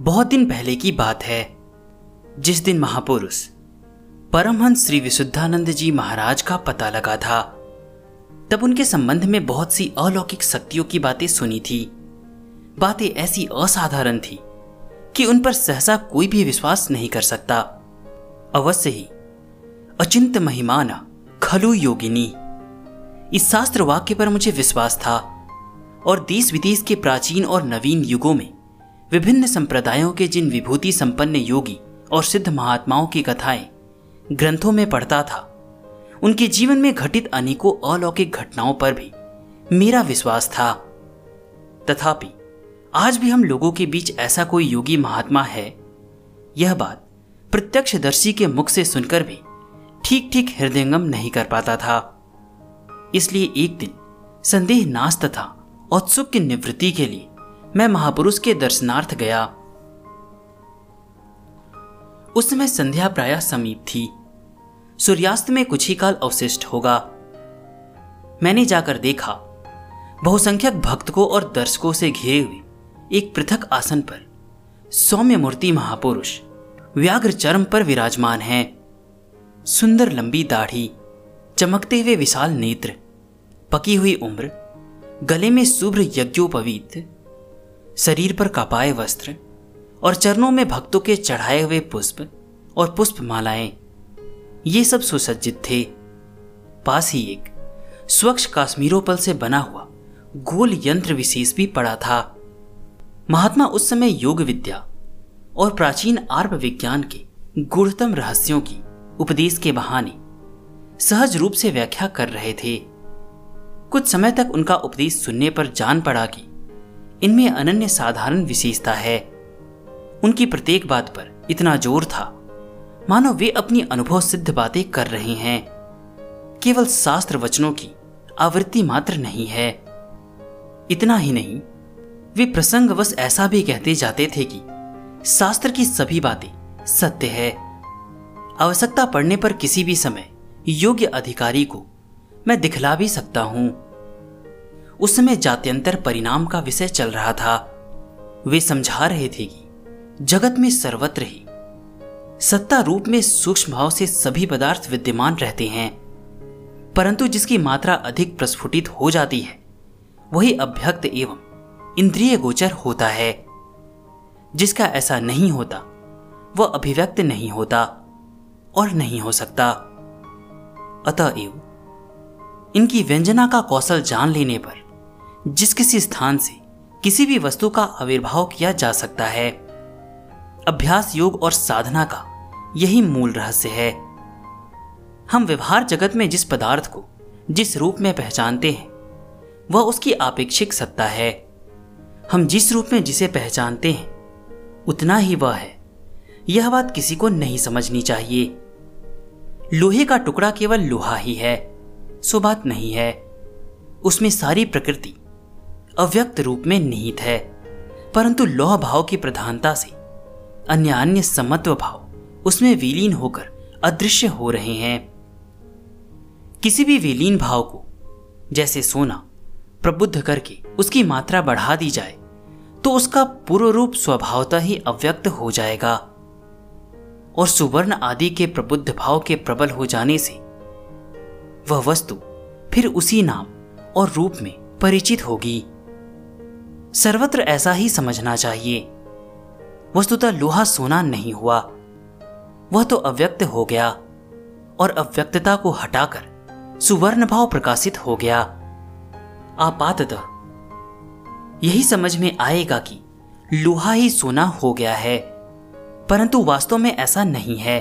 बहुत दिन पहले की बात है, जिस दिन महापुरुष परमहंस श्री विशुद्धानंद जी महाराज का पता लगा था, तब उनके संबंध में बहुत सी अलौकिक शक्तियों की बातें सुनी थी। बातें ऐसी असाधारण थी कि उन पर सहसा कोई भी विश्वास नहीं कर सकता। अवश्य ही अचिंत महिमाना, खलु योगिनी, इस शास्त्र वाक्य पर मुझे विश्वास था और देश विदेश के प्राचीन और नवीन युगों में विभिन्न संप्रदायों के जिन विभूति संपन्न योगी और सिद्ध महात्माओं की कथाएँ ग्रंथों में पढ़ता था, उनके जीवन में घटित अनेकों अलौकिक घटनाओं पर भी मेरा विश्वास था। तथापि, आज भी हम लोगों के बीच ऐसा कोई योगी महात्मा है? यह बात प्रत्यक्षदर्शी के मुख से सुनकर भी ठीक ठीक हृदयंगम नहीं कर पाता था। इसलिए एक दिन संदेह नाश तथा औत्सुक की निवृत्ति के लिए मैं महापुरुष के दर्शनार्थ गया। उस समय संध्या प्राय समीप थी। सूर्यास्त में कुछ ही काल अवशिष्ट होगा। मैंने जाकर देखा, बहुसंख्यक भक्तों और दर्शकों से घिरे हुए एक पृथक आसन पर सौम्य मूर्ति महापुरुष व्याघ्र चरम पर विराजमान है। सुंदर लंबी दाढ़ी, चमकते हुए विशाल नेत्र, पकी हुई उम्र, गले में शुभ्र यज्ञोपवीत शरीर पर कपाए वस्त्र और चरणों में भक्तों के चढ़ाए हुए पुष्प और पुष्प मालाएँ ये सब सुसज्जित थे। पास ही एक स्वच्छ काश्मीरोपल से बना हुआ गोल यंत्र विशेष भी पड़ा था। महात्मा उस समय योग विद्या और प्राचीन आर्प विज्ञान के गुणतम रहस्यों की उपदेश के बहाने सहज रूप से व्याख्या कर रहे थे। कुछ समय तक उनका उपदेश सुनने पर जान पड़ा कि इनमें अनन्य साधारण विशेषता है। उनकी प्रत्येक बात पर इतना ज़ोर था। मानो वे अपनी अनुभव सिद्ध बातें कर रहे हैं। केवल शास्त्र वचनों की आवृत्ति मात्र नहीं है। इतना ही नहीं, वे प्रसंगवश ऐसा भी कहते जाते थे कि शास्त्र की सभी बातें सत्य है। आवश्यकता पड़ने पर किसी भी समय योग्य अधिकारी को मैं दिखला भी सकता हूँ। उस समय जात्यंतर परिणाम का विषय चल रहा था। वे समझा रहे थे कि जगत में सर्वत्र ही सत्ता रूप में सूक्ष्म भाव से सभी पदार्थ विद्यमान रहते हैं, परंतु जिसकी मात्रा अधिक प्रस्फुटित हो जाती है, वही अभ्यक्त एवं इंद्रिय गोचर होता है। जिसका ऐसा नहीं होता, वह अभिव्यक्त नहीं होता और नहीं हो सकता। अतएव इनकी व्यंजना का कौशल जान लेने पर जिस किसी स्थान से किसी भी वस्तु का आविर्भाव किया जा सकता है। अभ्यास योग और साधना का यही मूल रहस्य है। हम व्यवहार जगत में जिस पदार्थ को जिस रूप में पहचानते हैं, वह उसकी आपेक्षिक सत्ता है। हम जिस रूप में जिसे पहचानते हैं, उतना ही वह है। यह बात किसी को नहीं समझनी चाहिए। लोहे का टुकड़ा केवल लोहा ही है, सो बात नहीं है। उसमें सारी प्रकृति अव्यक्त रूप में निहित है, परंतु लौह भाव की प्रधानता से अन्य अन्य समत्व भाव, उसमें विलीन होकर अदृश्य हो रहे हैं। किसी भी विलीन भाव को, जैसे सोना, प्रबुद्ध करके उसकी मात्रा बढ़ा दी जाए तो उसका पूर्व रूप स्वभावता ही अव्यक्त हो जाएगा। और सुवर्ण आदि के प्रबुद्ध भाव के प्रबल हो जाने से, वह वस्तु फिर उसी नाम और रूप में परिचित होगी। सर्वत्र ऐसा ही समझना चाहिए। वस्तुतः लोहा सोना नहीं हुआ। वह तो अव्यक्त हो गया और अव्यक्तता को हटाकर सुवर्ण भाव प्रकाशित हो गया। आपातः यही समझ में आएगा कि लोहा ही सोना हो गया है, परंतु वास्तव में ऐसा नहीं है।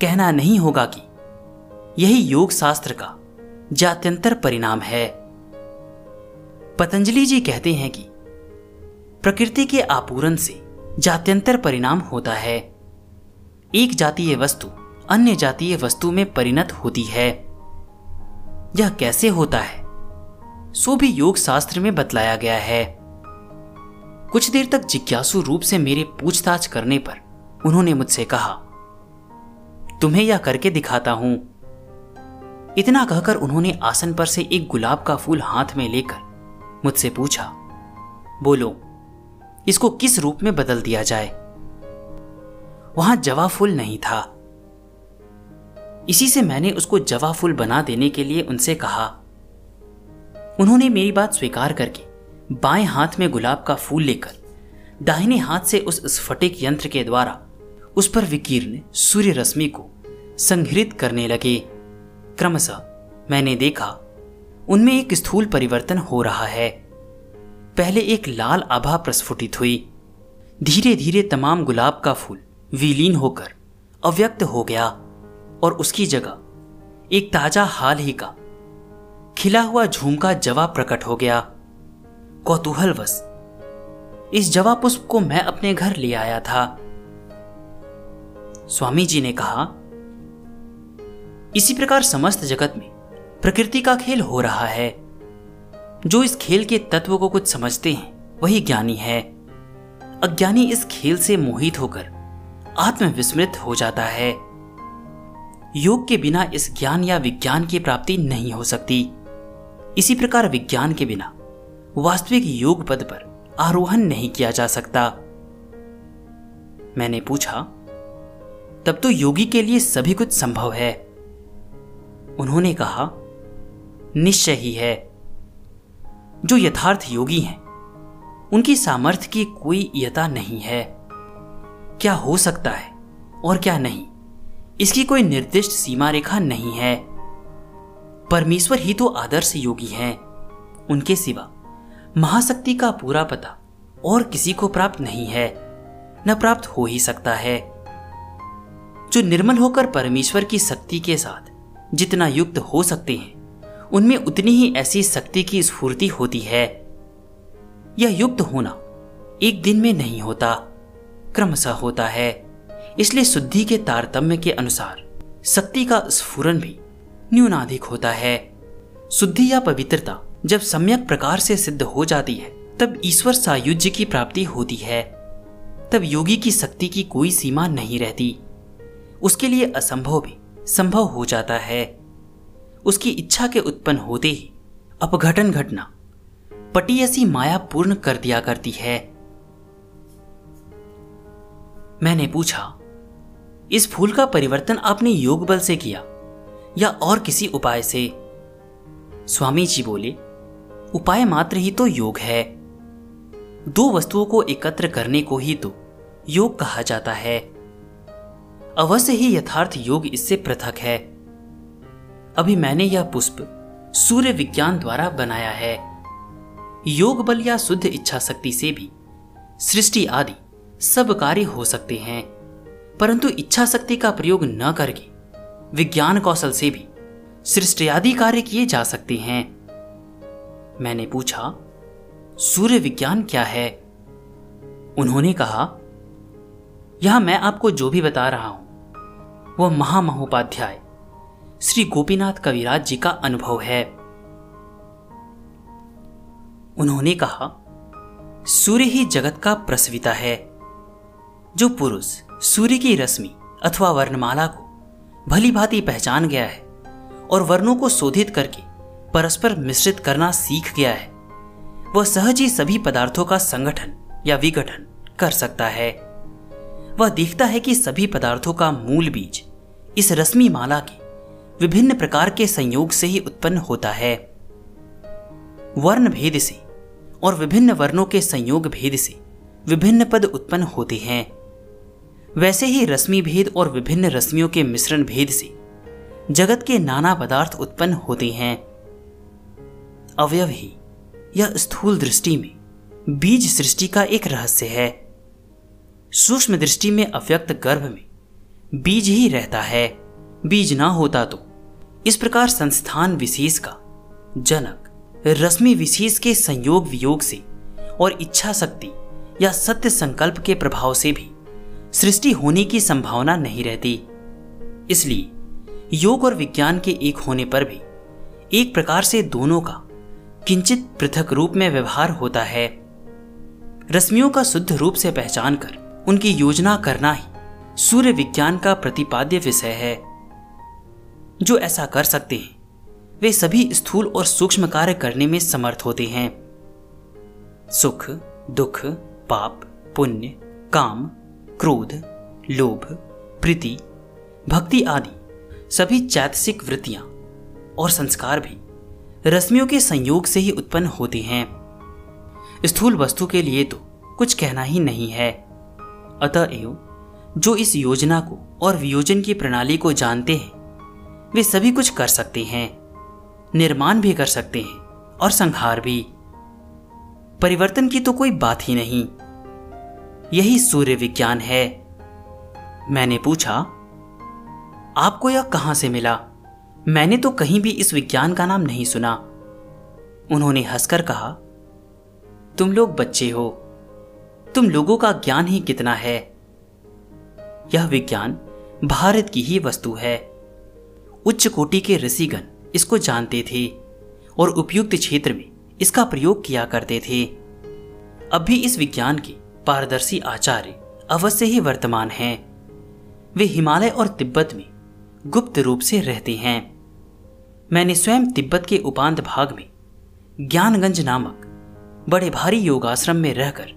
कहना नहीं होगा कि यही योग शास्त्र का जात्यंतर परिणाम है। पतंजलि जी कहते हैं कि प्रकृति के आपूरण से जात्यंतर परिणाम होता है। एक जातीय वस्तु अन्य जातीय वस्तु में परिणत होती है। यह कैसे होता है? सो भी योग शास्त्र में बतलाया गया है। कुछ देर तक जिज्ञासु रूप से मेरे पूछताछ करने पर उन्होंने मुझसे कहा, तुम्हें यह करके दिखाता हूँ। इतना कहकर उन्होंने आसन पर से एक गुलाब का फूल हाथ में लेकर मुझसे पूछा, बोलो, इसको किस रूप में बदल दिया जाए? वहाँ जवा फूल नहीं था। इसी से मैंने उसको जवा फूल बना देने के लिए उनसे कहा, उन्होंने मेरी बात स्वीकार करके बाएँ हाथ में गुलाब का फूल लेकर दाहिने हाथ से उस स्फटिक यंत्र के द्वारा उस पर विकीर्ण सूर्य रश्मि को संघृत करने लगे। क्रमशः मैंने देखा उनमें एक स्थूल परिवर्तन हो रहा है। पहले एक लाल आभा प्रस्फुटित हुई। धीरे धीरे तमाम गुलाब का फूल विलीन होकर अव्यक्त हो गया और उसकी जगह एक ताज़ा हाल ही का खिला हुआ झूमका जवा प्रकट हो गया। कौतूहलवश, इस जवा पुष्प को मैं अपने घर ले आया था। स्वामी जी ने कहा, इसी प्रकार समस्त जगत में प्रकृति का खेल हो रहा है। जो इस खेल के तत्व को कुछ समझते हैं, वही ज्ञानी है। अज्ञानी इस खेल से मोहित होकर आत्मविस्मृत हो जाता है। योग के बिना इस ज्ञान या विज्ञान की प्राप्ति नहीं हो सकती। इसी प्रकार विज्ञान के बिना वास्तविक योग पद पर आरोहण नहीं किया जा सकता। मैंने पूछा, तब तो योगी के लिए सभी कुछ संभव है? उन्होंने कहा निश्चय ही है। जो यथार्थ योगी हैं, उनकी सामर्थ्य की कोई यता नहीं है। क्या हो सकता है और क्या नहीं? इसकी कोई निर्दिष्ट सीमा रेखा नहीं है। परमेश्वर ही तो आदर्श योगी हैं। उनके सिवा महाशक्ति का पूरा पता और किसी को प्राप्त नहीं है, न प्राप्त हो ही सकता है। जो निर्मल होकर परमेश्वर की शक्ति के साथ जितना युक्त हो सकते हैं उनमें उतनी ही ऐसी शक्ति की स्फूर्ति होती है। यह युक्त होना एक दिन में नहीं होता, क्रमशः होता है, इसलिए शुद्धि के तारतम्य के अनुसार शक्ति का स्फुरन भी न्यूनाधिक होता है। शुद्धि या पवित्रता जब सम्यक प्रकार से सिद्ध हो जाती है, तब ईश्वर सायुज्य की प्राप्ति होती है। तब योगी की शक्ति की कोई सीमा नहीं रहती। उसके लिए असंभव भी संभव हो जाता है। उसकी इच्छा के उत्पन्न होते ही अपघटन घटना पटी ऐसी माया पूर्ण कर दिया करती है। मैंने पूछा, इस फूल का परिवर्तन आपने योग बल से किया या और किसी उपाय से? स्वामी जी बोले, उपाय मात्र ही तो योग है। दो वस्तुओं को एकत्र करने को ही तो योग कहा जाता है। अवश्य ही यथार्थ योग इससे पृथक है। अभी मैंने यह पुष्प सूर्य विज्ञान द्वारा बनाया है। योग बल या शुद्ध इच्छा शक्ति से भी सृष्टि आदि सब कार्य हो सकते हैं। परंतु इच्छा शक्ति का प्रयोग न करके विज्ञान कौशल से भी सृष्टि आदि कार्य किए जा सकते हैं। मैंने पूछा, सूर्य विज्ञान क्या है? उन्होंने कहा, यह मैं आपको जो भी बता रहा हूँ, वह महामहोपाध्याय श्री गोपीनाथ कविराज जी का अनुभव है। उन्होंने कहा, सूर्य ही जगत का प्रसविता है। जो पुरुष सूर्य की रश्मि अथवा वर्णमाला को भली भांति पहचान गया है और वर्णों को शोधित करके परस्पर मिश्रित करना सीख गया है, वह सहज ही सभी पदार्थों का संगठन या विघटन कर सकता है। वह देखता है कि सभी पदार्थों का मूल बीज इस रश्मि माला के विभिन्न प्रकार के संयोग से ही उत्पन्न होता है। वर्ण भेद से और विभिन्न वर्णों के संयोग भेद से विभिन्न पद उत्पन्न होते हैं। वैसे ही रश्मि भेद और विभिन्न रश्मियों के मिश्रण भेद से जगत के नाना पदार्थ उत्पन्न होते हैं। अवयव ही यह स्थूल दृष्टि में बीज सृष्टि का एक रहस्य है। सूक्ष्म दृष्टि में अव्यक्त गर्भ में बीज ही रहता है। बीज ना होता तो इस प्रकार संस्थान विशेष का, जनक, रश्मि विशेष के संयोग वियोग से और इच्छा शक्ति या सत्य संकल्प के प्रभाव से भी सृष्टि होने की संभावना नहीं रहती। इसलिए योग और विज्ञान के एक होने पर भी एक प्रकार से दोनों का किंचित पृथक रूप में व्यवहार होता है। रश्मियों का शुद्ध रूप से पहचान कर उनकी योजना करना ही सूर्य विज्ञान का प्रतिपाद्य विषय है। जो ऐसा कर सकते हैं। वे सभी स्थूल और सूक्ष्म कार्य करने में समर्थ होते हैं। सुख, दुख, पाप, पुण्य, काम, क्रोध, लोभ, प्रीति, भक्ति आदि सभी चैतसिक वृत्तियाँ और संस्कार भी रश्मियों के संयोग से ही उत्पन्न होते हैं। स्थूल वस्तु के लिए तो कुछ कहना ही नहीं है। अतएव, जो इस योजना को और वियोजन की प्रणाली को जानते हैं वे सभी कुछ कर सकते हैं, निर्माण भी कर सकते हैं, और संहार भी। परिवर्तन की तो कोई बात ही नहीं। यही सूर्य विज्ञान है। मैंने पूछा, आपको यह कहाँ से मिला? मैंने तो कहीं भी इस विज्ञान का नाम नहीं सुना। उन्होंने हंसकर कहा, तुम लोग बच्चे हो। तुम लोगों का ज्ञान ही कितना है। यह विज्ञान भारत की ही वस्तु है। उच्च कोटि के ऋषिगण इसको जानते थे और उपयुक्त क्षेत्र में इसका प्रयोग किया करते थे। अब भी इस विज्ञान के पारदर्शी आचार्य अवश्य ही वर्तमान हैं। वे हिमालय और तिब्बत में गुप्त रूप से रहते हैं। मैंने स्वयं तिब्बत के उपांत भाग में ज्ञानगंज नामक बड़े भारी योगाश्रम में रहकर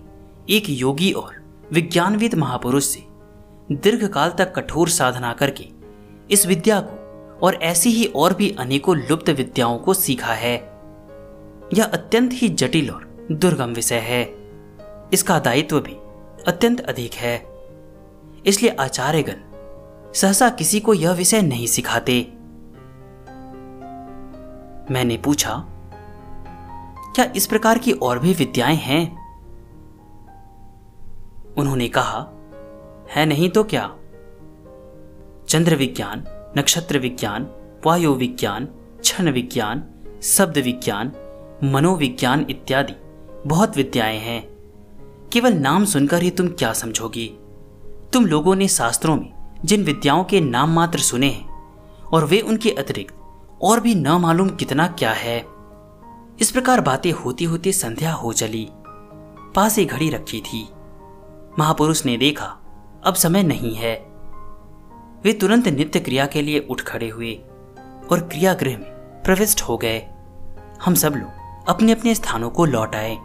एक योगी और विज्ञानविद महापुरुष से दीर्घकाल तक कठोर साधना करके इस विद्या को और ऐसी ही और भी अनेकों लुप्त विद्याओं को सीखा है। यह अत्यंत ही जटिल और दुर्गम विषय है। इसका दायित्व भी अत्यंत अधिक है। इसलिए आचार्यगण सहसा किसी को यह विषय नहीं सिखाते। मैंने पूछा, क्या इस प्रकार की और भी विद्याएँ हैं? उन्होंने कहा, है नहीं तो क्या? चंद्र विज्ञान नक्षत्र विज्ञान वायु विज्ञान क्षण विज्ञान, शब्द विज्ञान, मनोविज्ञान इत्यादि बहुत विद्याएँ हैं। केवल नाम सुनकर ही तुम क्या समझोगी? तुम लोगों ने शास्त्रों में जिन विद्याओं के नाम मात्र सुने हैं, और वे उनके अतिरिक्त और भी न मालूम कितना क्या है। इस प्रकार बातें होती होती संध्या हो चली। पास ही घड़ी रखी थी। महापुरुष ने देखा, अब समय नहीं है। वे तुरंत नित्य क्रिया के लिए उठ खड़े हुए और क्रियागृह में प्रविष्ट हो गए। हम सब लोग अपने अपने स्थानों को लौट आए।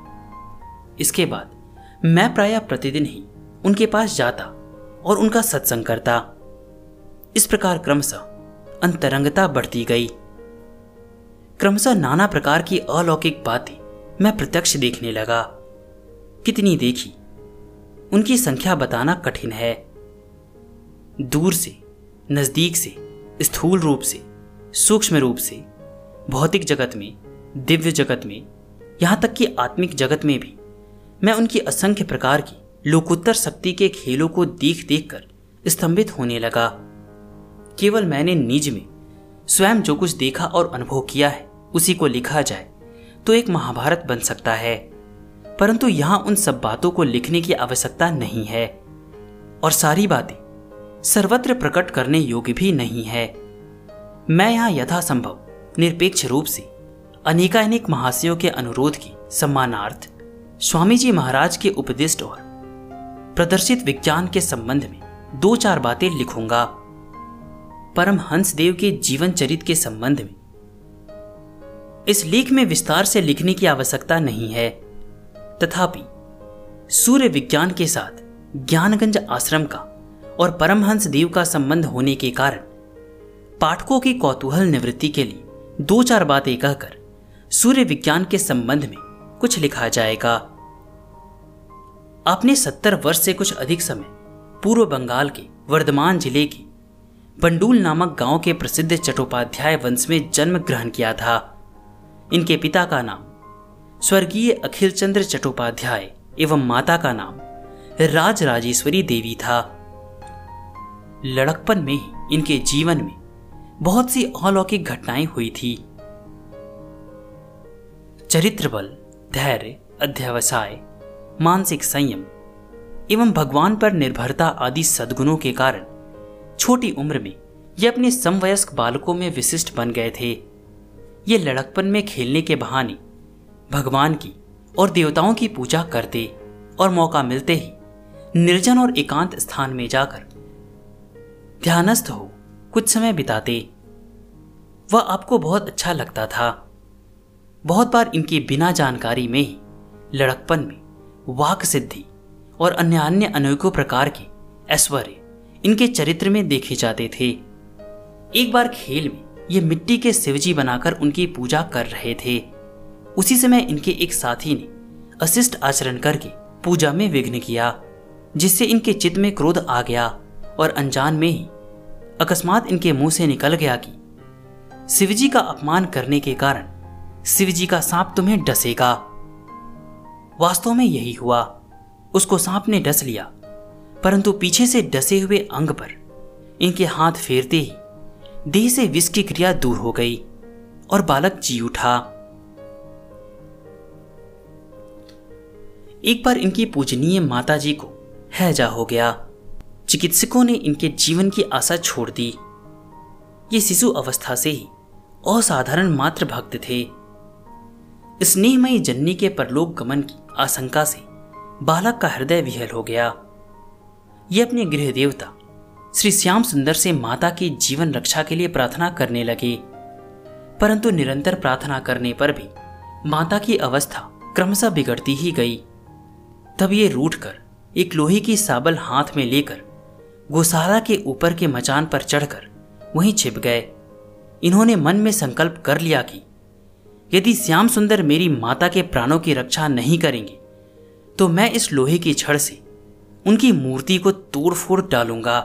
इसके बाद मैं प्राय प्रतिदिन ही उनके पास जाता और उनका सत्संग करता। इस प्रकार क्रमशः अंतरंगता बढ़ती गई। क्रमशः नाना प्रकार की अलौकिक बातें मैं प्रत्यक्ष देखने लगा। कितनी देखी? उनकी संख्या बताना कठिन है। दूर से नज़दीक से, स्थूल रूप से, सूक्ष्म रूप से, भौतिक जगत में, दिव्य जगत में, यहाँ तक कि आत्मिक जगत में भी, मैं उनकी असंख्य प्रकार की लोकोत्तर शक्ति के खेलों को देख देख कर स्तंभित होने लगा। केवल मैंने निज में स्वयं जो कुछ देखा और अनुभव किया है, उसी को लिखा जाए तो एक महाभारत बन सकता है। परंतु यहाँ उन सब बातों को लिखने की आवश्यकता नहीं है। और सारी बातें सर्वत्र प्रकट करने योग्य भी नहीं है। मैं यहाँ यथासंभव, निरपेक्ष रूप से अनेकानेक महाशयों के अनुरोध की सम्मानार्थ स्वामी जी महाराज के उपदिष्ट और प्रदर्शित विज्ञान के संबंध में दो चार बातें लिखूँगा। परम हंस देव के जीवन चरित के संबंध में। इस लेख में विस्तार से लिखने की आवश्यकता नहीं है। तथापि, सूर्य विज्ञान के साथ ज्ञानगंज आश्रम का और परमहंस देव का संबंध होने के कारण पाठकों की कौतूहल निवृत्ति के लिए दो चार बातें कहकर सूर्य विज्ञान के संबंध में कुछ लिखा जाएगा। आपने सत्तर वर्ष से कुछ अधिक समय पूर्व बंगाल के वर्धमान ज़िले के बंडूल नामक गाँव के प्रसिद्ध चट्टोपाध्याय वंश में जन्म ग्रहण किया था। इनके पिता का नाम स्वर्गीय अखिल चंद्र चट्टोपाध्याय एवं माता का नाम राज राजेश्वरी देवी था। लड़कपन में, इनके जीवन में बहुत सी अलौकिक घटनाएँ हुई थी। चरित्र बल धैर्य, अध्यवसाय, मानसिक संयम एवं भगवान पर निर्भरता आदि सद्गुणों के कारण छोटी उम्र में ये अपने समवयस्क बालकों में विशिष्ट बन गए थे। ये लड़कपन में खेलने के बहाने भगवान की और देवताओं की पूजा करते और मौका मिलते ही निर्जन और एकांत स्थान में जाकर ध्यानस्थ हो, कुछ समय बिताते। वह आपको बहुत अच्छा लगता था। बहुत बार इनकी बिना जानकारी में ही, लड़कपन में, वाक सिद्धि और अन्य अन्य अनेकों प्रकार के ऐश्वर्य इनके चरित्र में देखे जाते थे। एक बार खेल में ये मिट्टी के शिवजी बनाकर उनकी पूजा कर रहे थे। उसी समय इनके एक साथी ने अशिष्ट आचरण करके पूजा में विघ्न किया, जिससे इनके चित्त में क्रोध आ गया। और अनजान में ही अकस्मात इनके मुँह से निकल गया कि शिवजी का अपमान करने के कारण शिवजी का सांप तुम्हें डसेगा। वास्तव में यही हुआ। उसको सांप ने डस लिया, परंतु पीछे से डसे हुए अंग पर इनके हाथ फेरते ही देह से विष की क्रिया दूर हो गई और बालक जी उठा। एक बार इनकी पूजनीय माता जी को हैजा हो गया। चिकित्सकों ने इनके जीवन की आशा छोड़ दी। ये शिशु अवस्था से ही असाधारण मात्र भक्त थे। स्नेहमयी जन्नी के परलोक गमन की आशंका से बालक का हृदय विहल हो गया। ये अपने गृह देवता, श्री श्याम सुंदर से माता की जीवन रक्षा के लिए प्रार्थना करने लगे। परंतु निरंतर प्रार्थना करने पर भी माता की अवस्था क्रमशः बिगड़ती ही गई। तब ये रूठकर एक लोहे की साबल हाथ में लेकर गोशाला के ऊपर के मचान पर चढ़कर वहीं छिप गए। इन्होंने मन में संकल्प कर लिया कि यदि श्याम सुंदर मेरी माता के प्राणों की रक्षा नहीं करेंगे तो मैं इस लोहे की छड़ से उनकी मूर्ति को तोड़ फोड़ डालूँगा।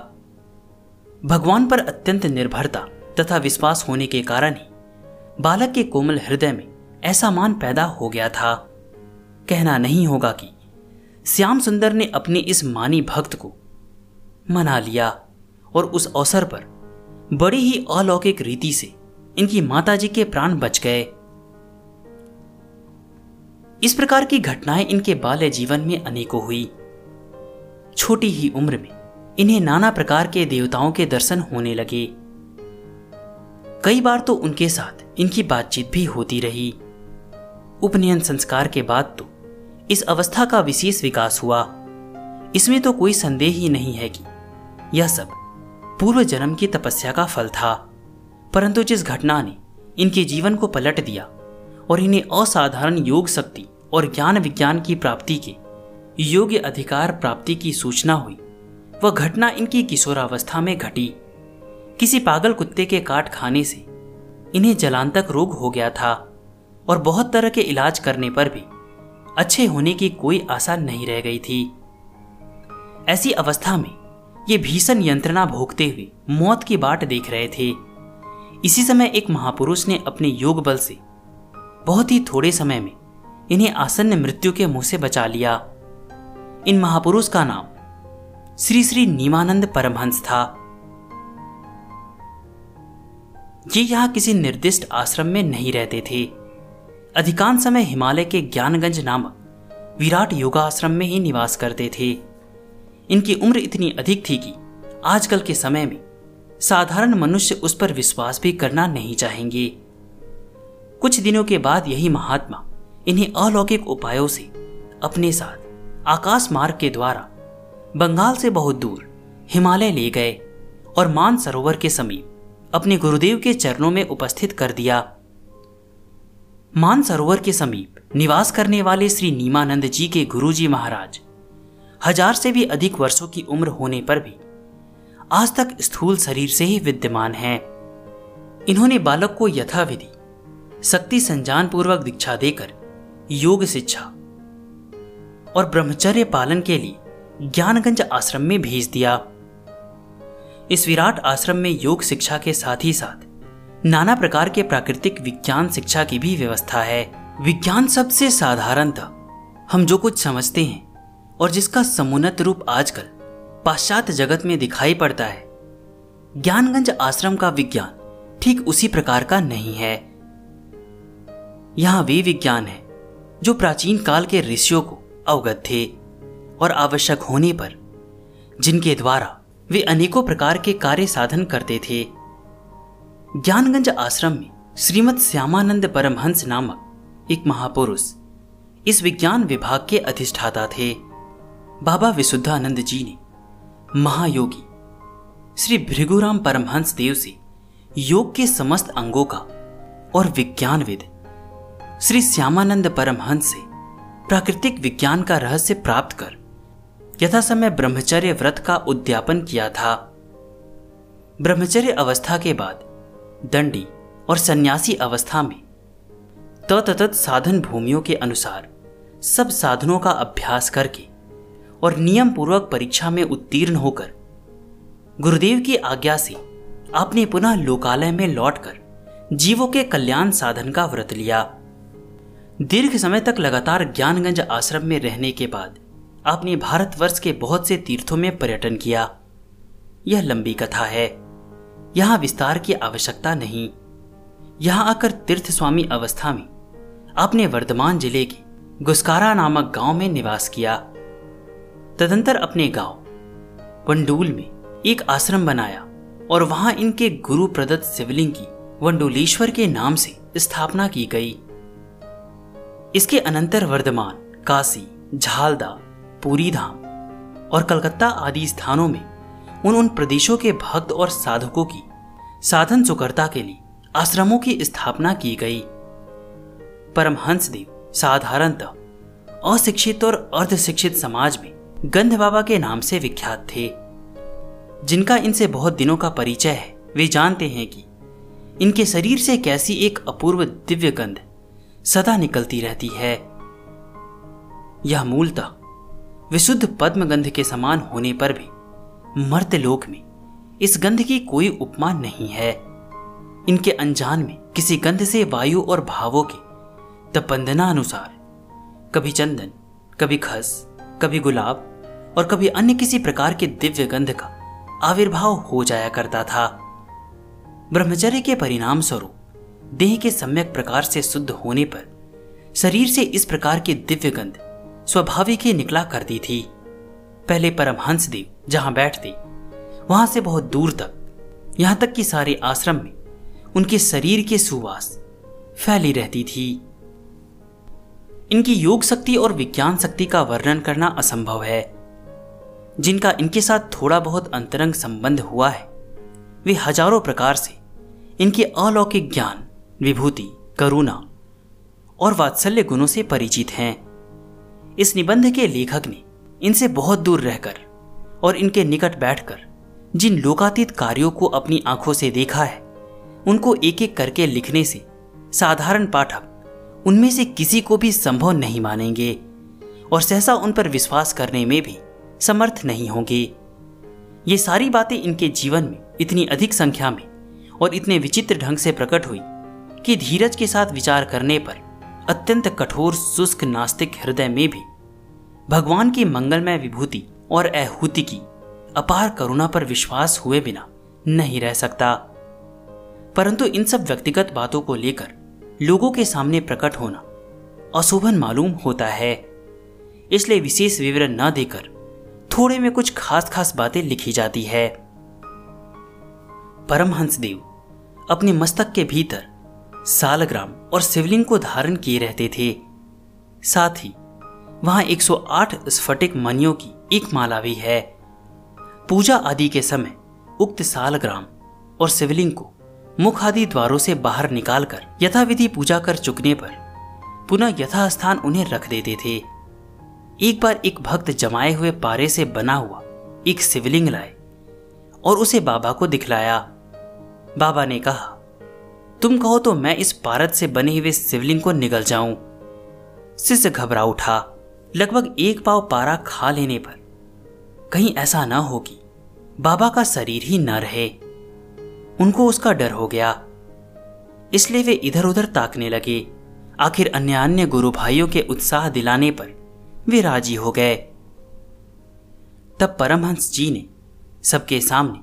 भगवान पर अत्यंत निर्भरता तथा विश्वास होने के कारण ही बालक के कोमल हृदय में ऐसा मान पैदा हो गया था। कहना नहीं होगा कि श्याम सुंदर ने अपने इस मानी भक्त को मना लिया और उस अवसर पर बड़ी ही अलौकिक रीति से इनकी माताजी के प्राण बच गए। इस प्रकार की घटनाएँ इनके बाल्य जीवन में अनेकों हुई। छोटी ही उम्र में इन्हें नाना प्रकार के देवताओं के दर्शन होने लगे। कई बार तो उनके साथ इनकी बातचीत भी होती रही। उपनयन संस्कार के बाद तो इस अवस्था का विशेष विकास हुआ। इसमें तो कोई संदेह ही नहीं है कि यह सब पूर्व जन्म की तपस्या का फल था। परंतु जिस घटना ने इनके जीवन को पलट दिया और इन्हें असाधारण योग शक्ति और ज्ञान विज्ञान की प्राप्ति के योग्य अधिकार प्राप्ति की सूचना हुई, वह घटना इनकी किशोरावस्था में घटी। किसी पागल कुत्ते के काट खाने से इन्हें जलांतक रोग हो गया था और बहुत तरह के इलाज करने पर भी अच्छे होने की कोई आशा नहीं रह गई थी। ऐसी अवस्था में ये भीषण यंत्रणा भोगते हुए मौत की बाट देख रहे थे। इसी समय एक महापुरुष ने अपने योग बल से बहुत ही थोड़े समय में इन्हें आसन्न मृत्यु के मुँह से बचा लिया। इन महापुरुष का नाम श्री श्री नीमानंद परमहंस था। ये यहाँ किसी निर्दिष्ट आश्रम में नहीं रहते थे। अधिकांश समय हिमालय के ज्ञानगंज नामक विराट योगा आश्रम में ही निवास करते थे। इनकी उम्र इतनी अधिक थी कि आजकल के समय में साधारण मनुष्य उस पर विश्वास भी करना नहीं चाहेंगे। कुछ दिनों के बाद यही महात्मा इन्हें अलौकिक उपायों से अपने साथ आकाश मार्ग के द्वारा बंगाल से बहुत दूर हिमालय ले गए और मान सरोवर के समीप अपने गुरुदेव के चरणों में उपस्थित कर दिया। मान सरोवर के समीप निवास करने वाले श्री नीमानंद जी के गुरुजी महाराज हज़ार से भी अधिक वर्षों की उम्र होने पर भी आज तक स्थूल शरीर से ही विद्यमान हैं। इन्होंने बालक को यथाविधि, शक्ति संजान पूर्वक दीक्षा देकर योग शिक्षा और ब्रह्मचर्य पालन के लिए ज्ञानगंज आश्रम में भेज दिया। इस विराट आश्रम में योग शिक्षा के साथ ही साथ नाना प्रकार के प्राकृतिक विज्ञान शिक्षा की भी व्यवस्था है। विज्ञान सबसे साधारण था। हम जो कुछ समझते हैं और जिसका समुन्नत रूप आजकल पाश्चात्य जगत में दिखाई पड़ता है। ज्ञानगंज आश्रम का विज्ञान ठीक उसी प्रकार का नहीं है। यहाँ वे विज्ञान है, जो प्राचीन काल के ऋषियों को अवगत थे और आवश्यक होने पर, जिनके द्वारा वे अनेकों प्रकार के कार्य साधन करते थे। ज्ञानगंज आश्रम में श्रीमद श्यामानंद परमहंस नामक एक महापुरुष इस विज्ञान विभाग के अधिष्ठाता थे। बाबा विशुद्धानंद जी ने, महायोगी, श्री भृगुराम परमहंस देव से योग के समस्त अंगों का और विज्ञानविद, श्री श्यामानंद परमहंस से प्राकृतिक विज्ञान का रहस्य प्राप्त कर यथा समय ब्रह्मचर्य व्रत का उद्यापन किया था। ब्रह्मचर्य अवस्था के बाद दंडी और सन्यासी अवस्था में ततत साधन भूमियों के अनुसार सब साधनों का अभ्यास करके और नियम पूर्वक परीक्षा में उत्तीर्ण होकर, गुरुदेव की आज्ञा से आपने पुनः लोकालय में लौटकर जीवों के कल्याण साधन का व्रत लिया। दीर्घ समय तक लगातार ज्ञानगंज आश्रम में रहने के बाद आपने भारतवर्ष के बहुत से तीर्थों में पर्यटन किया। यह लंबी कथा है। यहाँ विस्तार की आवश्यकता नहीं। यहाँ आकर तीर्थ स्वामी अवस्था में आपने वर्धमान ज़िले के गुस्कारा नामक गाँव में निवास किया। तदंतर अपने गाँव, वंडूल में एक आश्रम बनाया और वहाँ इनके गुरु प्रदत्त शिवलिंग की, वंडोलेश्वर के नाम से स्थापना की गई। इसके अनंतर वर्धमान, काशी, झालदा, पूरी धाम और कलकत्ता आदि स्थानों में उन उन प्रदेशों के भक्त और साधकों की साधन सुकरता के लिए आश्रमों की स्थापना की गई। परमहंस देव साधारणतः अशिक्षित और अर्धशिक्षित समाज में गंध बाबा के नाम से विख्यात थे। जिनका इनसे बहुत दिनों का परिचय है, वे जानते हैं कि इनके शरीर से कैसी एक अपूर्व दिव्य गंध सदा निकलती रहती है। यह मूलतः विशुद्ध पद्म गंध के समान होने पर भी मर्त्यलोक में इस गंध की कोई उपमा नहीं है। इनके अनजान में किसी गंध से वायु और भावों के तपंदना अनुसार कभी चंदन, कभी खस, कभी गुलाब और कभी अन्य किसी प्रकार के दिव्य गंध का आविर्भाव हो जाया करता था। ब्रह्मचर्य के परिणाम स्वरूप, देह के सम्यक प्रकार से शुद्ध होने पर शरीर से इस प्रकार की दिव्य गंध स्वाभाविक ही निकला करती थी। पहले परमहंस देव जहाँ बैठते, वहाँ से बहुत दूर तक, यहाँ तक कि सारे आश्रम में उनके शरीर के सुवास फैली रहती थी। इनकी योग शक्ति और विज्ञान शक्ति का वर्णन करना असंभव है। जिनका इनके साथ थोड़ा बहुत अंतरंग संबंध हुआ है। वे हज़ारों प्रकार से इनके अलौकिक ज्ञान, विभूति, करुणा और वात्सल्य गुणों से परिचित हैं। इस निबंध के लेखक ने इनसे बहुत दूर रहकर और इनके निकट बैठकर जिन लोकातीत कार्यों को अपनी आँखों से देखा है, उनको एक एक करके लिखने से साधारण पाठक उनमें से किसी को भी संभव नहीं मानेंगे और सहसा उन पर विश्वास करने में भी समर्थ नहीं होंगे। ये सारी बातें इनके जीवन में, इतनी अधिक संख्या में और इतने विचित्र ढंग से प्रकट हुई कि धीरज के साथ विचार करने पर अत्यंत कठोर, शुष्क, नास्तिक हृदय में भी भगवान की मंगलमय विभूति और अहूति की अपार करुणा पर विश्वास हुए बिना नहीं रह सकता। परंतु इन सब व्यक्तिगत बातों को लेकर लोगों के सामने प्रकट होना अशोभन मालूम होता है, इसलिए विशेष विवरण न देकर थोड़े में कुछ खास खास बातें लिखी जाती है। परमहंस देव अपने मस्तक के भीतर सालग्राम और शिवलिंग को धारण किए रहते थे। साथ ही वहाँ 108 स्फटिक मनियों की एक माला भी है। पूजा आदि के समय उक्त सालग्राम और शिवलिंग को मुख आदि द्वारों से बाहर निकालकर यथाविधि पूजा कर चुकने पर पुनः यथास्थान उन्हें रख देते थे। एक बार एक भक्त जमाए हुए पारे से बना हुआ एक शिवलिंग लाए और उसे बाबा को दिखलाया। बाबा ने कहा, तुम कहो तो मैं इस पारद से बने हुए शिवलिंग को निगल जाऊँ। शिष्य घबरा उठा, लगभग एक पाव पारा खा लेने पर। कहीं ऐसा ना हो कि बाबा का शरीर ही न रहे। उनको उसका डर हो गया। इसलिए वे इधर उधर ताकने लगे। आखिर अन्य अन्य गुरु भाइयों के उत्साह दिलाने पर वे राज़ी हो गए। तब परमहंस जी ने सबके सामने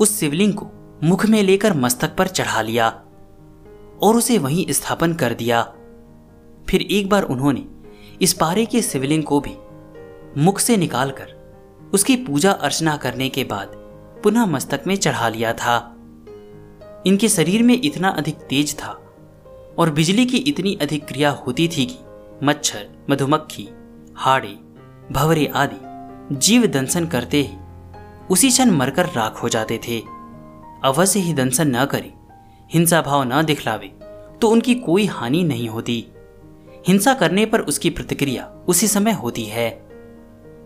उस शिवलिंग को मुख में लेकर मस्तक पर चढ़ा लिया और उसे वहीं स्थापन कर दिया। फिर एक बार उन्होंने इस पारे के शिवलिंग को भी मुख से निकालकर उसकी पूजा अर्चना करने के बाद पुनः मस्तक में चढ़ा लिया था। इनके शरीर में इतना अधिक तेज था और बिजली की इतनी अधिक क्रिया होती थी कि मच्छर, मधुमक्खी हाड़े, भवरे आदि जीव दंशन करते ही उसी क्षण मरकर राख हो जाते थे। अवश्य ही दंशन न करें, हिंसा भाव न दिखलावे तो उनकी कोई हानि नहीं होती। हिंसा करने पर उसकी प्रतिक्रिया उसी समय होती है।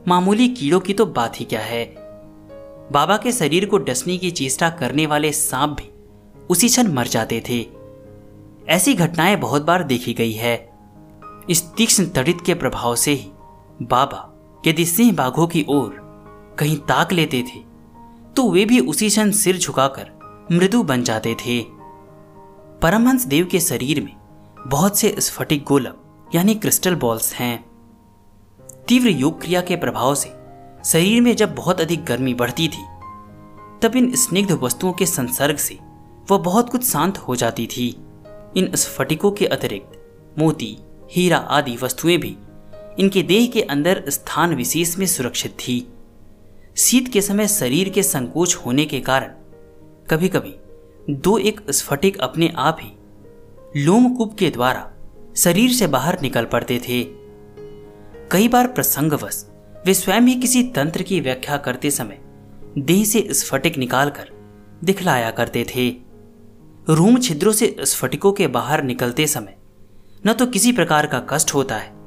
मामूली कीड़ों की तो बात ही क्या है? बाबा के शरीर को डसने की चेष्टा करने वाले सांप भी उसी क्षण मर जाते थे। ऐसी घटनाएँ बहुत बार देखी गई है। इस तीक्ष्ण तड़ित के प्रभाव से ही बाबा, यदि सिंह बाघों की ओर कहीं ताक लेते थे तो वे भी उसी क्षण सिर झुकाकर मृदु बन जाते थे। परमहंस देव के शरीर में बहुत से स्फटिक गोलक, यानी क्रिस्टल बॉल्स हैं। तीव्र योग क्रिया के प्रभाव से शरीर में जब बहुत अधिक गर्मी बढ़ती थी, तब इन स्निग्ध वस्तुओं के संसर्ग से वह बहुत कुछ शांत हो जाती थी। इन स्फटिकों के अतिरिक्त मोती, हीरा आदि वस्तुएँ भी इनके देह के अंदर स्थान विशेष में सुरक्षित थी। शीत के समय शरीर के संकोच होने के कारण कभी कभी दो एक स्फटिक अपने आप ही लोमकूप के द्वारा शरीर से बाहर निकल पड़ते थे। कई बार प्रसंगवश वे स्वयं ही किसी तंत्र की व्याख्या करते समय देह से स्फटिक निकालकर दिखलाया करते थे। रूम छिद्रों से स्फटिकों के बाहर निकलते समय न तो किसी प्रकार का कष्ट होता है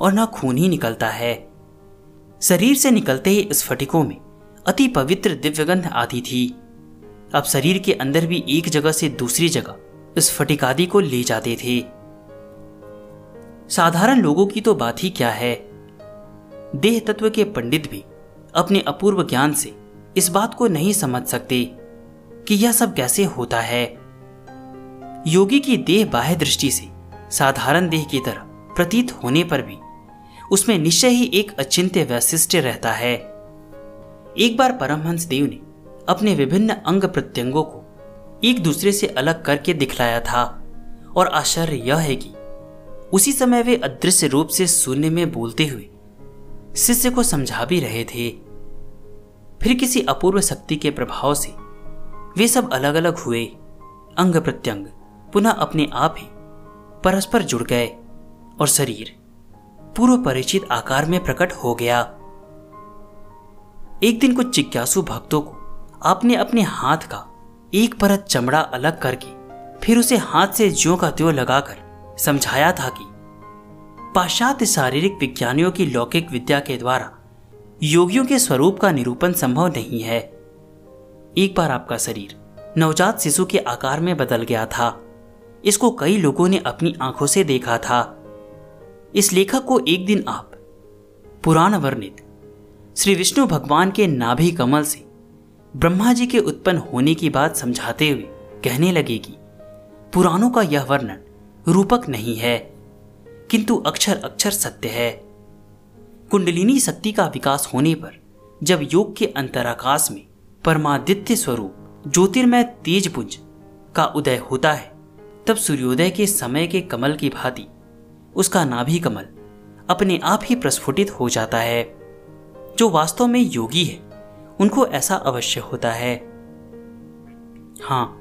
और न खून ही निकलता है। शरीर से निकलते ही स्फटिकों में अति पवित्र दिव्यगंध आती थी। अब शरीर के अंदर भी एक जगह से दूसरी जगह स्फटिकादि को ले जाते थे। साधारण लोगों की तो बात ही क्या है? देह तत्व के पंडित भी अपने अपूर्व ज्ञान से इस बात को नहीं समझ सकते कि यह सब कैसे होता है। योगी की देह बाह्य दृष्टि से साधारण देह की तरह प्रतीत होने पर भी उसमें निश्चय ही एक अचिंत्य वैशिष्ट्य रहता है। एक बार परमहंस देव ने अपने विभिन्न अंग प्रत्यंगों को एक दूसरे से अलग करके दिखलाया था और आश्चर्य यह है कि उसी समय वे अदृश्य रूप से शून्य में बोलते हुए शिष्य को समझा भी रहे थे। फिर किसी अपूर्व शक्ति के प्रभाव से वे सब अलग अलग हुए। अंग प्रत्यंग पुनः अपने आप ही परस्पर जुड़ गए और शरीर पूर्व परिचित आकार में प्रकट हो गया। एक दिन कुछ जिज्ञासु भक्तों को आपने अपने हाथ का एक परत चमड़ा अलग करके फिर उसे हाथ से ज्यो का त्यों लगाकर समझाया था कि पाश्चात्य शारीरिक विज्ञानियों की लौकिक विद्या के द्वारा योगियों के स्वरूप का निरूपण संभव नहीं है। एक बार आपका शरीर नवजात शिशु के आकार में बदल गया था। इसको कई लोगों ने अपनी आँखों से देखा था। इस लेखक को एक दिन आप, पुराण वर्णित, श्री विष्णु भगवान के नाभि कमल से ब्रह्मा जी के उत्पन्न होने की बात समझाते हुए कहने लगे कि, पुराणों का यह वर्णन रूपक नहीं है, किंतु अक्षर अक्षर सत्य है। कुंडलिनी शक्ति का विकास होने पर जब योग के अंतराकाश में परमादित्य स्वरूप ज्योतिर्मय तेजपुंज का उदय होता है, तब सूर्योदय के समय के कमल की भांति उसका नाभि कमल अपने आप ही प्रस्फुटित हो जाता है। जो वास्तव में योगी है, उनको ऐसा अवश्य होता है। हाँ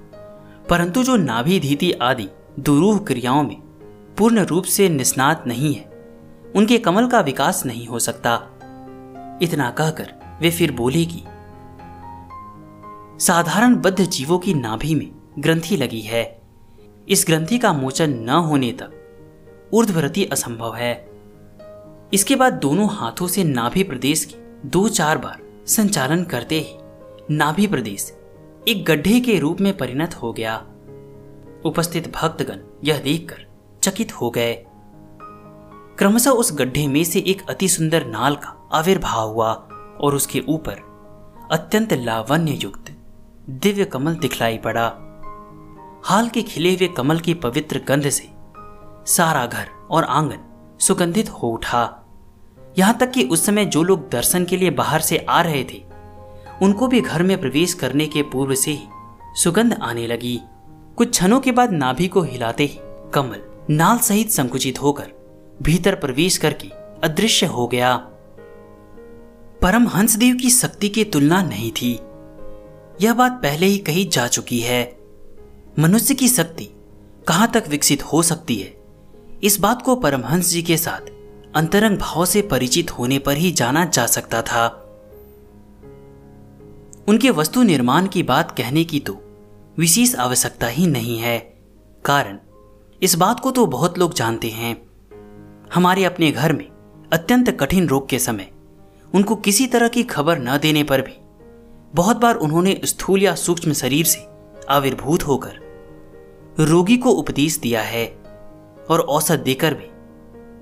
परंतु जो नाभि धीति आदि दुरूह क्रियाओं में पूर्ण रूप से निस्नात नहीं है, उनके कमल का विकास नहीं हो सकता। इतना कहकर वे फिर बोले कि, साधारण बद्ध जीवों की नाभि में ग्रंथि लगी है। इस ग्रंथि का मोचन न होने तक ऊर्ध्वरति असंभव है। इसके बाद दोनों हाथों से नाभि प्रदेश की दो चार बार संचालन करते ही नाभि प्रदेश एक गड्ढे के रूप में परिणत हो गया। उपस्थित भक्तगण यह देखकर चकित हो गए। क्रमशः उस गड्ढे में से एक अति सुंदर नाल का आविर्भाव हुआ और उसके ऊपर अत्यंत लावण्य युक्त दिव्य कमल दिखलाई पड़ा। हाल के खिले हुए कमल की पवित्र गंध से सारा घर और आँगन सुगंधित हो उठा। यहाँ तक कि उस समय जो लोग दर्शन के लिए बाहर से आ रहे थे, उनको भी घर में प्रवेश करने के पूर्व से ही सुगंध आने लगी। कुछ क्षणों के बाद नाभि को हिलाते ही कमल नाल सहित संकुचित होकर भीतर प्रवेश करके अदृश्य हो गया। परम हंसदेव की शक्ति की तुलना नहीं थी। यह बात पहले ही कही जा चुकी है। मनुष्य की शक्ति कहाँ तक विकसित हो सकती है? इस बात को परमहंस जी के साथ अंतरंग भाव से परिचित होने पर ही जाना जा सकता था। उनके वस्तु निर्माण की बात कहने की तो विशेष आवश्यकता ही नहीं है। कारण, इस बात को तो बहुत लोग जानते हैं। हमारे अपने घर में अत्यंत कठिन रोग के समय उनको किसी तरह की खबर न देने पर भी बहुत बार उन्होंने स्थूल या सूक्ष्म शरीर से आविर्भूत होकर रोगी को उपदेश दिया है। और औसत देकर भी,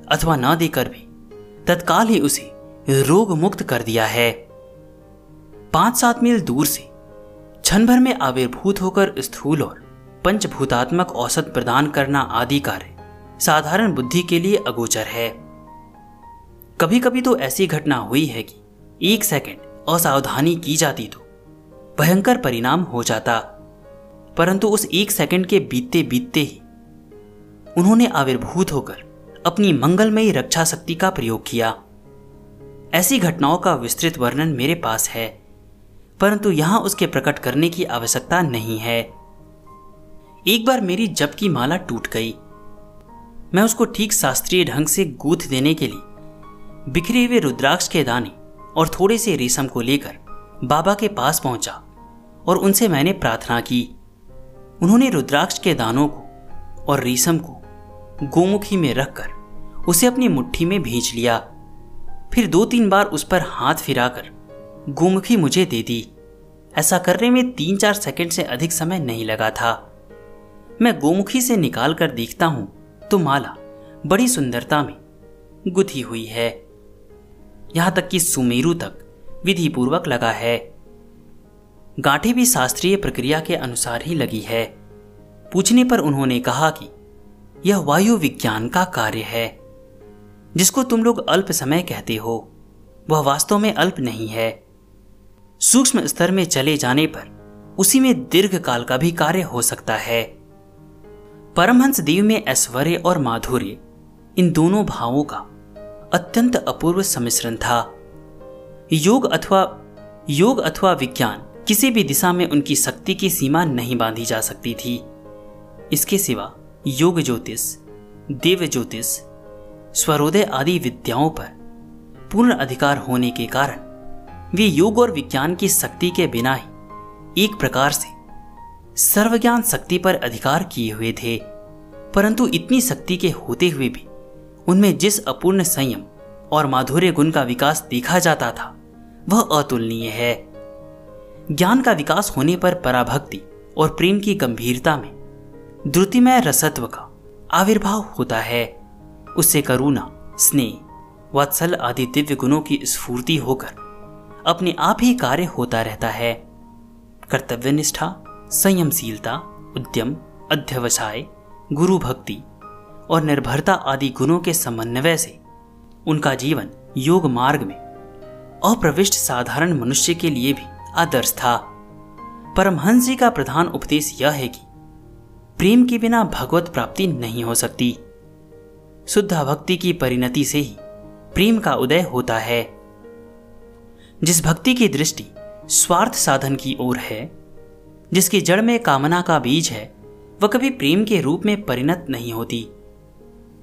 अथवा ना देकर भी, तत्काल ही उसे रोग मुक्त कर दिया है। पाँच सात मील दूर से क्षण भर में आविर्भूत होकर स्थूल और पंचभूतात्मक औसत प्रदान करना आदि कार्य साधारण बुद्धि के लिए अगोचर है। कभी कभी तो ऐसी घटना हुई है कि एक सेकंड असावधानी की जाती तो भयंकर परिणाम हो जाता, परंतु उस एक सेकंड के बीतते बीतते ही उन्होंने आविर्भूत होकर अपनी मंगलमयी रक्षा शक्ति का प्रयोग किया। ऐसी घटनाओं का विस्तृत वर्णन मेरे पास है, परंतु यहाँ उसके प्रकट करने की आवश्यकता नहीं है। एक बार मेरी जप की माला टूट गई। मैं उसको ठीक शास्त्रीय ढंग से गूथ देने के लिए बिखरे हुए रुद्राक्ष के दाने और थोड़े से रेशम को लेकर बाबा के पास पहुँचा और उनसे मैंने प्रार्थना की। उन्होंने रुद्राक्ष के दानों को और रेशम को गोमुखी में रखकर उसे अपनी मुट्ठी में भेज लिया। फिर दो तीन बार उस पर हाथ फिराकर, गोमुखी मुझे दे दी। ऐसा करने में तीन चार सेकंड से अधिक समय नहीं लगा था। मैं गोमुखी से निकाल कर देखता हूँ तो माला बड़ी सुंदरता में गुथी हुई है। यहाँ तक कि सुमेरु तक विधि पूर्वक लगा है। गांठी भी शास्त्रीय प्रक्रिया के अनुसार ही लगी है। पूछने पर उन्होंने कहा कि यह वायु विज्ञान का कार्य है, जिसको तुम लोग अल्प समय कहते हो। वह वास्तव में अल्प नहीं है। सूक्ष्म स्तर में चले जाने पर उसी में दीर्घ काल का भी कार्य हो सकता है। परमहंस देव में ऐश्वर्य और माधुर्य, इन दोनों भावों का अत्यंत अपूर्व सम्मिश्रण था। योग अथवा योग अथवा विज्ञान किसी भी दिशा में उनकी शक्ति की सीमा नहीं बांधी जा सकती थी। इसके सिवा योग ज्योतिष, देव ज्योतिष, स्वरोदय आदि विद्याओं पर पूर्ण अधिकार होने के कारण वे योग और विज्ञान की शक्ति के बिना ही एक प्रकार से सर्वज्ञान शक्ति पर अधिकार किए हुए थे। परंतु इतनी शक्ति के होते हुए भी उनमें जिस अपूर्ण संयम और माधुर्य गुण का विकास देखा जाता था, वह अतुलनीय है। ज्ञान का विकास होने पर पराभक्ति और प्रेम की गंभीरता में द्रुतिमय रसत्व का आविर्भाव होता है। उससे करुणा, स्नेह वत्सल आदि दिव्य गुणों की स्फूर्ति होकर अपने आप ही कार्य होता रहता है। कर्तव्य निष्ठा, संयमशीलता, उद्यम, अध्यवसाय, गुरु भक्ति और निर्भरता आदि गुणों के समन्वय से उनका जीवन योग मार्ग में अप्रविष्ट साधारण मनुष्य के लिए भी आदर्श था। परमहंस जी का प्रधान उपदेश यह है कि प्रेम के बिना भगवत प्राप्ति नहीं हो सकती। शुद्ध भक्ति की परिणति से ही प्रेम का उदय होता है। जिस भक्ति की दृष्टि स्वार्थ साधन की ओर है, जिसकी जड़ में कामना का बीज है, वह कभी प्रेम के रूप में परिणत नहीं होती।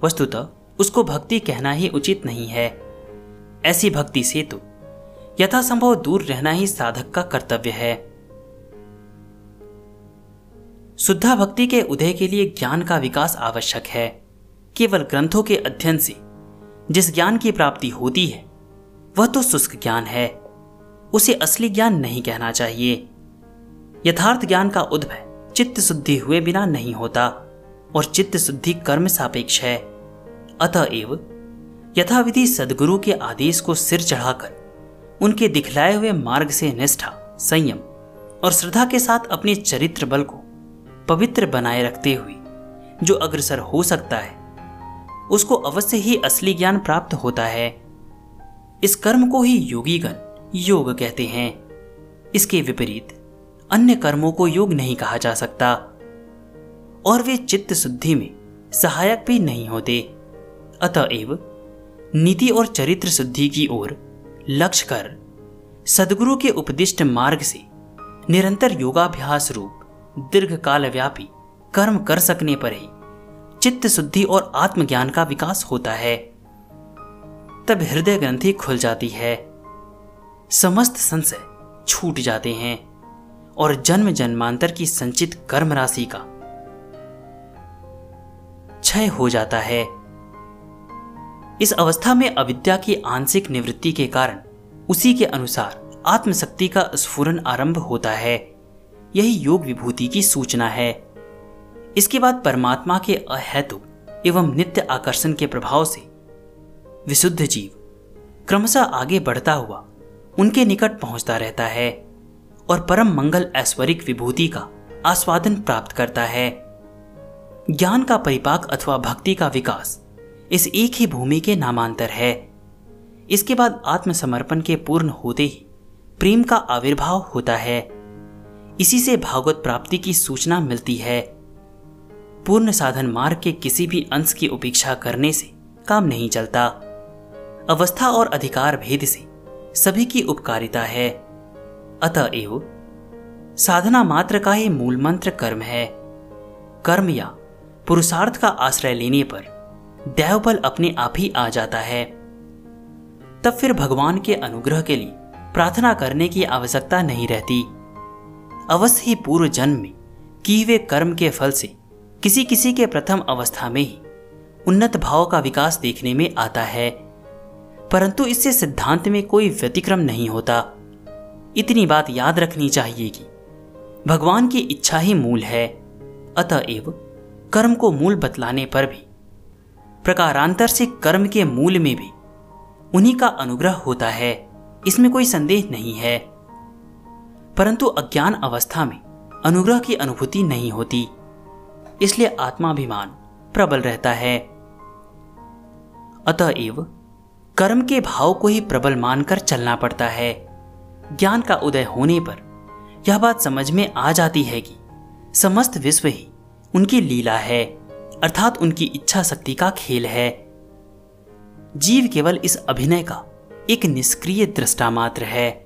वस्तुतः उसको भक्ति कहना ही उचित नहीं है। ऐसी भक्ति से तो यथासंभव दूर रहना ही साधक का कर्तव्य है। शुद्धा भक्ति के उदय के लिए ज्ञान का विकास आवश्यक है। केवल ग्रंथों के अध्ययन से जिस ज्ञान की प्राप्ति होती है, वह तो शुष्क ज्ञान है। उसे असली ज्ञान नहीं कहना चाहिए। यथार्थ ज्ञान का उद्भव चित्त शुद्धि हुए बिना नहीं होता और चित्त शुद्धि कर्म सापेक्ष है। अतएव यथाविधि सदगुरु के आदेश को सिर चढ़ाकर उनके दिखलाए हुए मार्ग से निष्ठा, संयम और श्रद्धा के साथ अपने चरित्र बल को पवित्र बनाए रखते हुए, जो अग्रसर हो सकता है, उसको अवश्य ही असली ज्ञान प्राप्त होता है। इस कर्म को ही योगीगण योग कहते हैं। इसके विपरीत, अन्य कर्मों को योग नहीं कहा जा सकता, और वे चित्त शुद्धि में सहायक भी नहीं होते। अतएव नीति और चरित्र शुद्धि की ओर लक्ष्य कर, सदगुरु के उपदिष्ट मार्ग से निरंतर योगाभ्यास रूप दीर्घ काल व्यापी कर्म कर सकने पर ही चित्त शुद्धि और आत्मज्ञान का विकास होता है। तब हृदय ग्रंथि खुल जाती है। समस्त संशय छूट जाते हैं और जन्म जन्मांतर की संचित कर्म राशि का क्षय हो जाता है। इस अवस्था में अविद्या की आंशिक निवृत्ति के कारण उसी के अनुसार आत्मशक्ति का स्फुरन आरंभ होता है। यही योग विभूति की सूचना है। इसके बाद परमात्मा के अहेतु एवं नित्य आकर्षण के प्रभाव से विशुद्ध जीव क्रमशः आगे बढ़ता हुआ उनके निकट पहुँचता रहता है और परम मंगल ऐश्वरिक विभूति का आस्वादन प्राप्त करता है। ज्ञान का परिपाक अथवा भक्ति का विकास इस एक ही भूमि के नामांतर है। इसके बाद आत्मसमर्पण के पूर्ण होते ही प्रेम का आविर्भाव होता है। इसी से भागवत प्राप्ति की सूचना मिलती है। पूर्ण साधन मार्ग के किसी भी अंश की उपेक्षा करने से काम नहीं चलता। अवस्था और अधिकार भेद से सभी की उपकारिता है। अतएव साधना मात्र का ही मूल मंत्र कर्म है। कर्म या पुरुषार्थ का आश्रय लेने पर दैवबल अपने आप ही आ जाता है। तब फिर भगवान के अनुग्रह के लिए प्रार्थना करने की आवश्यकता नहीं रहती। अवश्य ही पूर्व जन्म में किए हुए कर्म के फल से किसी किसी के प्रथम अवस्था में ही उन्नत भाव का विकास देखने में आता है। परंतु इससे सिद्धांत में कोई व्यतिक्रम नहीं होता। इतनी बात याद रखनी चाहिए कि भगवान की इच्छा ही मूल है। अतएव कर्म को मूल बतलाने पर भी, प्रकारांतर से कर्म के मूल में भी उन्हीं का अनुग्रह होता है। इसमें कोई संदेह नहीं है। परंतु अज्ञान अवस्था में अनुग्रह की अनुभूति नहीं होती। इसलिए आत्माभिमान प्रबल रहता है। अतएव कर्म के भाव को ही प्रबल मानकर चलना पड़ता है। ज्ञान का उदय होने पर यह बात समझ में आ जाती है कि समस्त विश्व ही उनकी लीला है, अर्थात उनकी इच्छा शक्ति का खेल है। जीव केवल इस अभिनय का एक निष्क्रिय दृष्टा मात्र है।